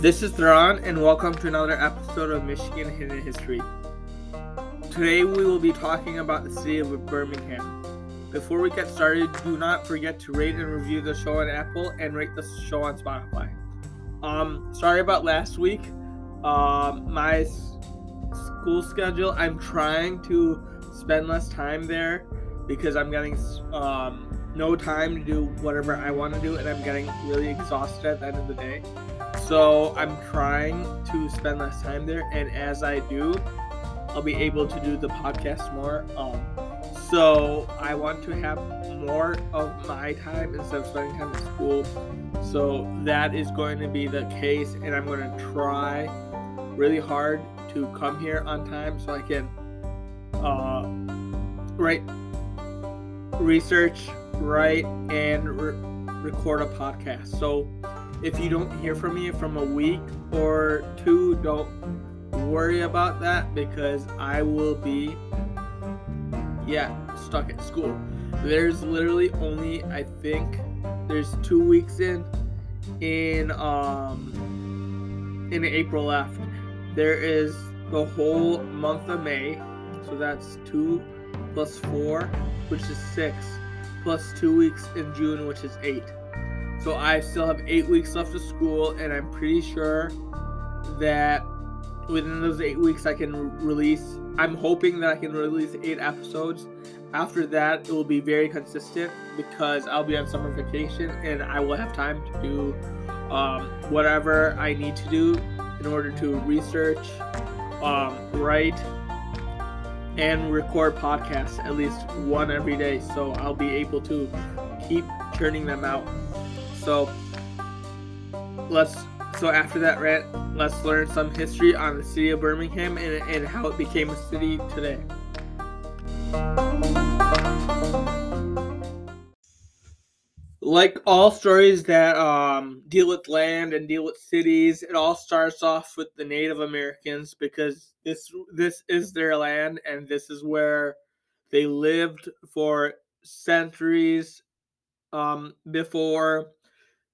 This is Theron, and welcome to another episode of Michigan Hidden History. Today we will be talking about the city of Birmingham. Before we get started, do not forget to rate and review the show on Apple and rate the show on Spotify. Um, sorry about last week. Um, my school schedule, I'm trying to spend less time there because I'm getting um, no time to do whatever I want to do, and I'm getting really exhausted at the end of the day. So I'm trying to spend less time there, and as I do, I'll be able to do the podcast more. Um, so I want to have more of my time instead of spending time at school. So that is going to be the case, and I'm going to try really hard to come here on time so I can uh, write research, write, and re- record a podcast. So if you don't hear from me from a week or two, don't worry about that because I will be, yeah, stuck at school. There's literally only, I think, there's two weeks in, in, um, in April left. There is the whole month of May, so that's two plus four, which is six, plus two weeks in June, which is eight. So I still have eight weeks left of school, and I'm pretty sure that within those eight weeks I can release. I'm hoping that I can release eight episodes. After that, it will be very consistent because I'll be on summer vacation and I will have time to do um, whatever I need to do in order to research, um, write, and record podcasts at least one every day. So I'll be able to keep churning them out. So let's so after that rant, let's learn some history on the city of Birmingham and, and how it became a city today. Like all stories that um, deal with land and deal with cities, it all starts off with the Native Americans because this this is their land and this is where they lived for centuries um, before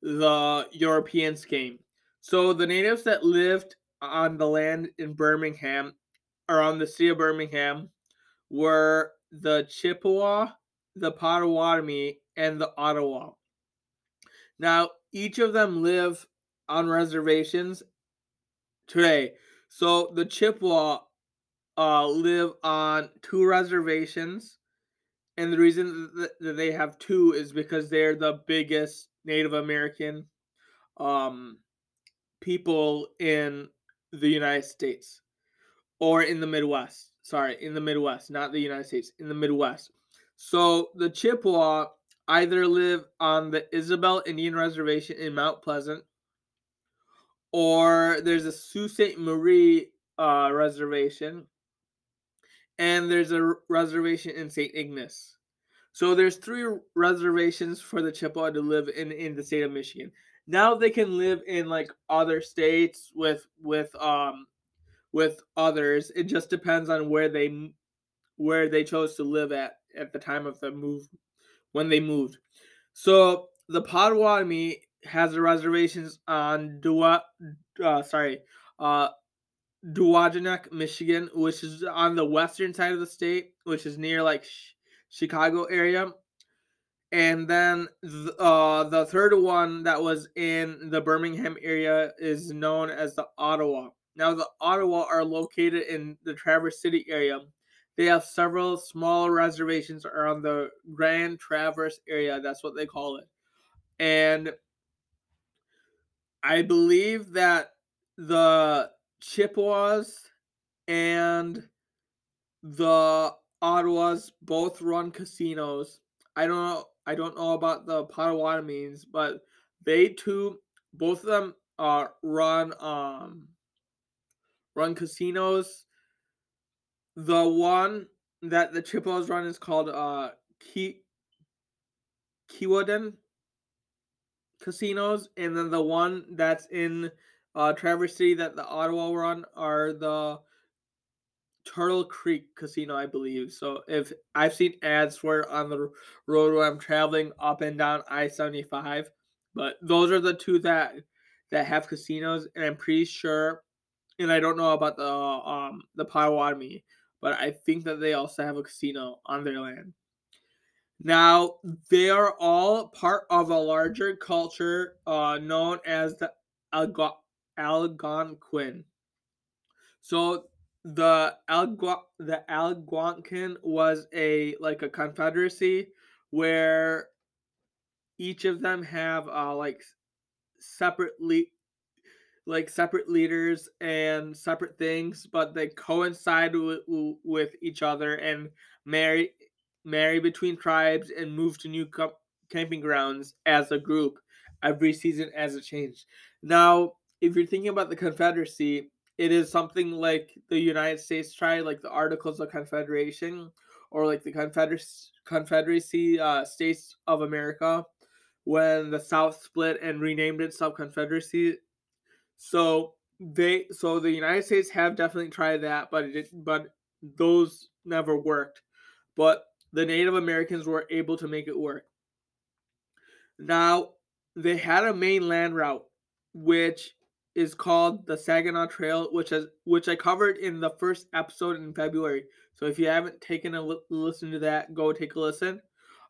the Europeans came. So the natives that lived on the land in Birmingham, around the city of Birmingham, were the Chippewa, the Potawatomi, and the Ottawa. Now, each of them live on reservations today. So the Chippewa uh, live on two reservations, and the reason that they have two is because they're the biggest Native American um, people in the United States or in the Midwest. Sorry, in the Midwest, not the United States, in the Midwest. So the Chippewa either live on the Isabel Indian Reservation in Mount Pleasant, or there's a Sault Ste. Marie uh, reservation, and there's a reservation in St. Ignace. So there's three reservations for the Chippewa to live in in the state of Michigan. Now they can live in like other states with with um with others. It just depends on where they where they chose to live at at the time of the move when they moved. So the Potawatomi has the reservations on Dua, uh, sorry, uh, Duwaginnuk, Michigan, which is on the western side of the state, which is near like sh- Chicago area. And then th- uh, the third one that was in the Birmingham area is known as the Ottawa. Now, the Ottawa are located in the Traverse City area, they have several small reservations around the Grand Traverse area. That's what they call it. And I believe that the Chippewas and the Ottawas both run casinos. I don't know. I don't know about the Potawatomis, but they too, both of them, uh, run um, run casinos the one that the Chippewas run is called uh Ki Kewadin casinos, and then the one that's in uh Traverse City that the Ottawa run are the Turtle Creek Casino, I believe. So if I've seen ads for it on the road where I'm traveling up and down I seventy five, but those are the two that that have casinos, and I'm pretty sure, and I don't know about the um the Potawatomi, but I think that they also have a casino on their land. Now they are all part of a larger culture uh, known as the Algo- Algonquin. So the Algu- the Algonquin was a like a confederacy where each of them have uh like separately like separate leaders and separate things but they coincide with, with each other and marry marry between tribes and move to new co- camping grounds as a group every season as it changed. Now if you're thinking about the confederacy it is something like the United States tried, like the Articles of Confederation, or like the Confederacy, Confederacy uh, States of America, when the South split and renamed itself Confederacy. So they, so the United States have definitely tried that, but it, but those never worked. But the Native Americans were able to make it work. Now they had a main land route, which is called the Saginaw Trail, which has which I covered in the first episode in February. So if you haven't taken a li- listen to that, go take a listen.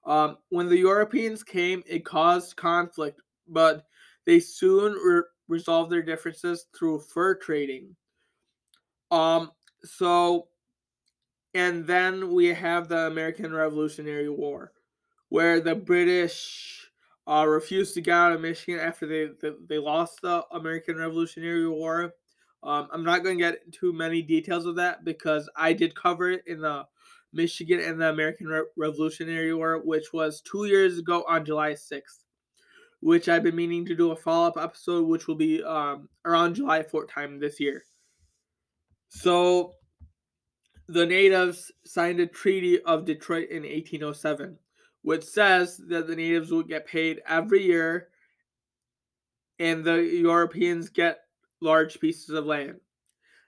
Um, when the Europeans came, it caused conflict, but they soon re- resolved their differences through fur trading. Um, so, and then we have the American Revolutionary War, where the British uh, refused to get out of Michigan after they they, they lost the American Revolutionary War. Um, I'm not going to get too many details of that because I did cover it in the Michigan and the American Re- Revolutionary War, which was two years ago on July 6th. Which I've been meaning to do a follow up episode, which will be um, around July 4th time this year. So, the natives signed a Treaty of Detroit in 1807 which says that the natives will get paid every year and the Europeans get large pieces of land.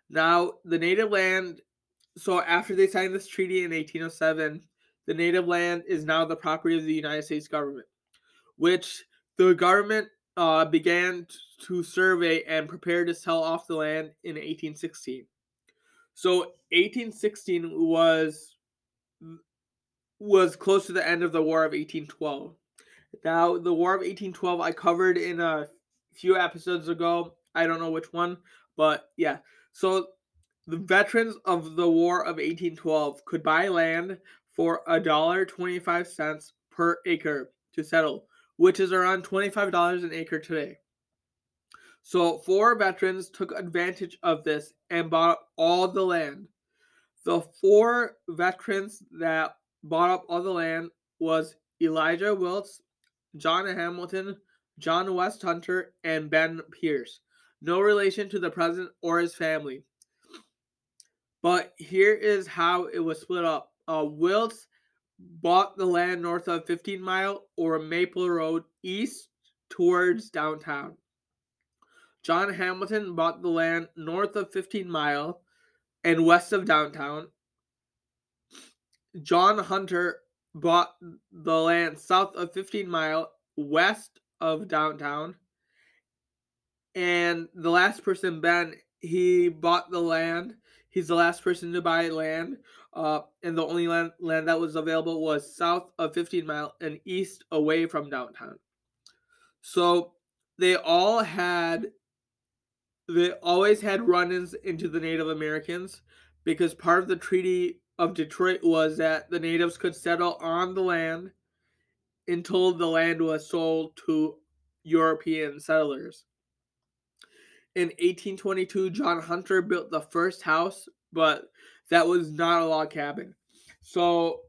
Now, the native land, so after they signed this treaty in 1807, the native land is now the property of the United States government, which the government uh, began to survey and prepare to sell off the land in 1816. So 1816 was was close to the end of the War of 1812. Now, the War of 1812 I covered in a few episodes ago. I don't know which one, but yeah. So the veterans of the War of 1812 could buy land for a dollar twenty-five cents per acre to settle, which is around $25 an acre today. So four veterans took advantage of this and bought all the land. The four veterans that bought up all the land was Elijah Willits, John Hamilton, John West Hunter, and Ben Pierce. No relation to the president or his family. But here is how it was split up. Uh, Willits bought the land north of 15 Mile or Maple Road east towards downtown. John Hamilton bought the land north of 15 Mile and west of downtown. John Hunter bought the land south of 15 Mile, west of downtown. And the last person, Ben, he bought the land. He's the last person to buy land. Uh, and the only land, land that was available was south of 15 Mile and east away from downtown. So they all had, they always had run ins into the Native Americans because part of the Treaty of Detroit was that the natives could settle on the land until the land was sold to European settlers. In 1822, John Hunter built the first house, but that was not a log cabin. So,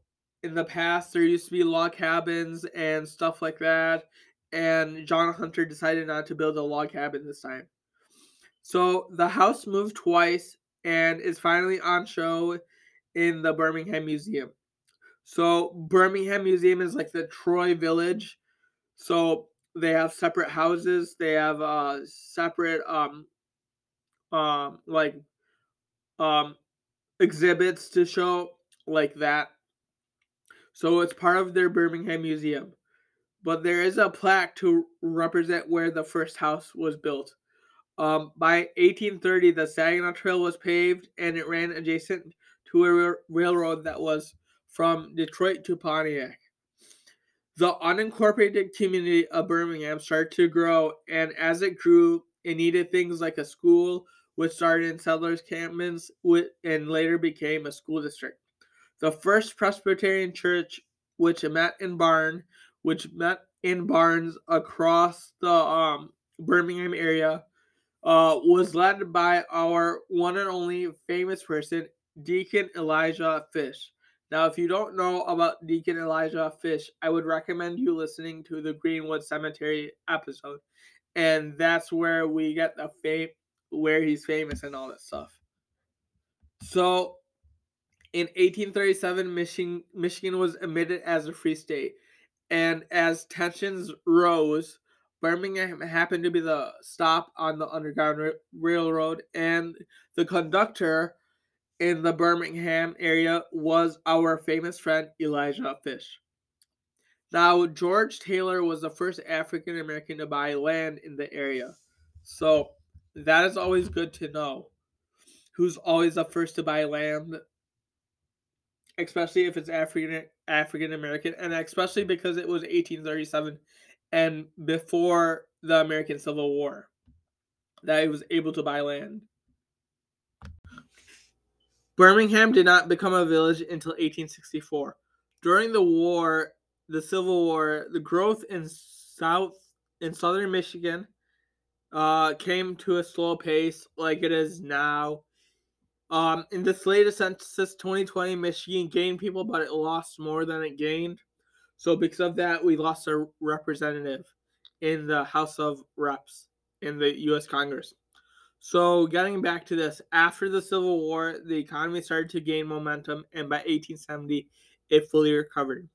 in the past, there used to be log cabins and stuff like that, and John Hunter decided not to build a log cabin this time. So, the house moved twice and is finally on show in the Birmingham Museum. So Birmingham Museum is like the Troy Village. So they have separate houses. They have uh separate um um like um exhibits to show like that. So it's part of their Birmingham Museum. But there is a plaque to represent where the first house was built. Um, by 1830, the Saginaw Trail was paved and it ran adjacent to a railroad that was from Detroit to Pontiac. The unincorporated community of Birmingham started to grow, and as it grew, it needed things like a school, which started in settlers' campments and later became a school district. The first Presbyterian church, which met in Barn, which met in barns across the um, Birmingham area, uh, was led by our one and only famous person, Deacon Elijah Fish. Now, if you don't know about Deacon Elijah Fish, I would recommend you listening to the Greenwood Cemetery episode. And that's where we get the fame, where he's famous and all that stuff. So, in 1837, Michigan, Michigan was admitted as a free state. And as tensions rose, Birmingham happened to be the stop on the Underground Railroad, and the conductor in the Birmingham area was our famous friend Elijah Fish. Now, George Taylor was the first African American to buy land in the area. So, that is always good to know. Who's always the first to buy land, especially if it's African African American, and especially because it was 1837 and before the American Civil War that he was able to buy land. Birmingham did not become a village until 1864. During the war, the Civil War, the growth in South in southern Michigan uh, came to a slow pace, like it is now. Um, in this latest census, 2020, Michigan gained people, but it lost more than it gained. So because of that, we lost a representative in the House of Reps in the U.S. Congress. So, getting back to this, after the Civil War, the economy started to gain momentum, and by 1870, it fully recovered.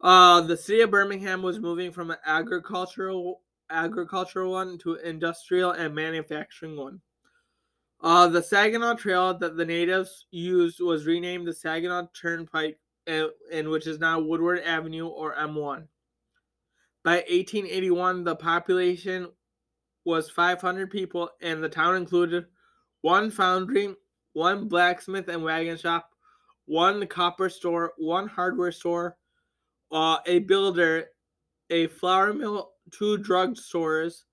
Uh, the city of Birmingham was moving from an agricultural agricultural one to an industrial and manufacturing one. Uh, the Saginaw Trail that the natives used was renamed the Saginaw Turnpike, and, and which is now Woodward Avenue or M1. By 1881, the population was 500 people, and the town included one foundry, one blacksmith and wagon shop, one copper store, one hardware store, uh, a builder, a flour mill, two drug stores,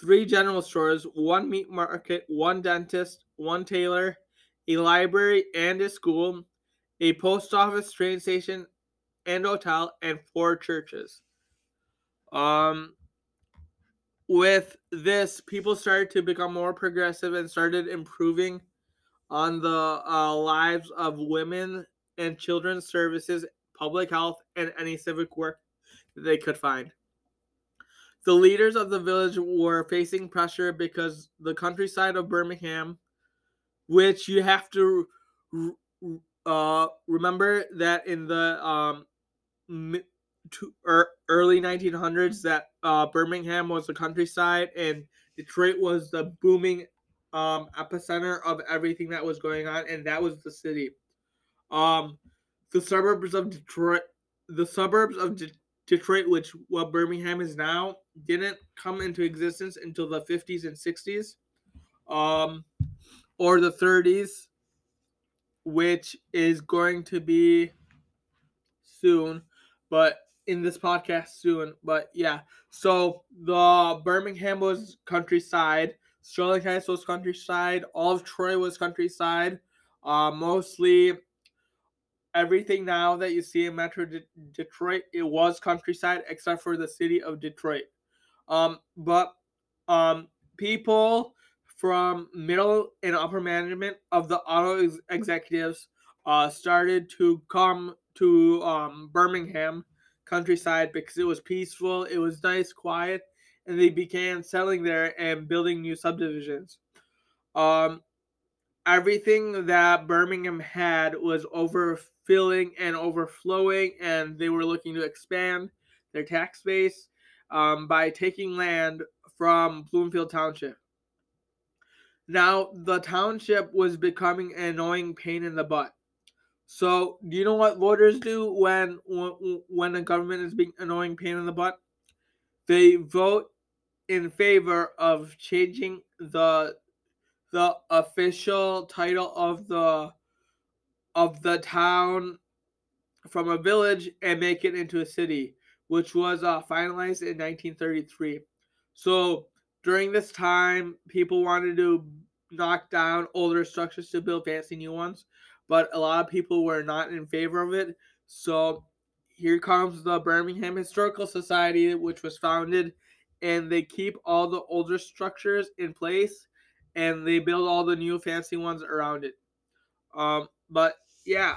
three general stores, one meat market, one dentist, one tailor, a library and a school, a post office, train station, and hotel, and four churches. Um, with this, people started to become more progressive and started improving on the uh, lives of women and children's services, public health, and any civic work that they could find. The leaders of the village were facing pressure because the countryside of Birmingham, which you have to uh, remember that in the um, to, er, early 1900s that uh, Birmingham was the countryside and Detroit was the booming um, epicenter of everything that was going on, and that was the city. Um, the suburbs of Detroit, the suburbs of De- Detroit, which what Birmingham is now, didn't come into existence until the 50s and 60s, um, or the 30s, which is going to be soon. But in this podcast soon. But yeah, so the Birmingham was countryside, Sterling Heights was countryside, all of Troy was countryside. Uh, mostly everything now that you see in Metro De- Detroit, it was countryside except for the city of Detroit. Um, but um, people from middle and upper management of the auto ex- executives uh, started to come to um, Birmingham countryside because it was peaceful, it was nice, quiet, and they began selling there and building new subdivisions. Um, everything that Birmingham had was overfilling and overflowing, and they were looking to expand their tax base um, by taking land from Bloomfield Township. Now, the township was becoming an annoying pain in the butt. So, do you know what voters do when when the government is being annoying pain in the butt? They vote in favor of changing the the official title of the of the town from a village and make it into a city, which was uh, finalized in 1933. So during this time, people wanted to knock down older structures to build fancy new ones, but a lot of people were not in favor of it. So here comes the Birmingham Historical Society, which was founded, and they keep all the older structures in place and they build all the new fancy ones around it. Um, but yeah,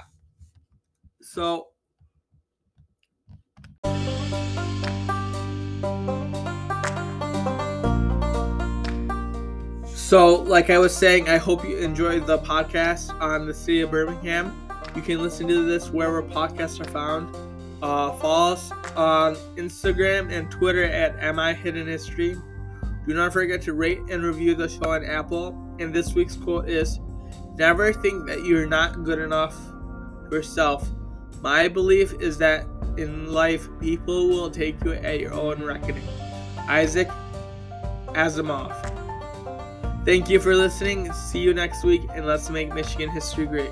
so So, like I was saying, I hope you enjoyed the podcast on the city of Birmingham. You can listen to this wherever podcasts are found. Uh, follow us on Instagram and Twitter at MI Hidden History. Do not forget to rate and review the show on Apple. And this week's quote is Never think that you're not good enough yourself. My belief is that in life, people will take you at your own reckoning. Isaac Asimov. Thank you for listening. See you next week, and let's make Michigan history great.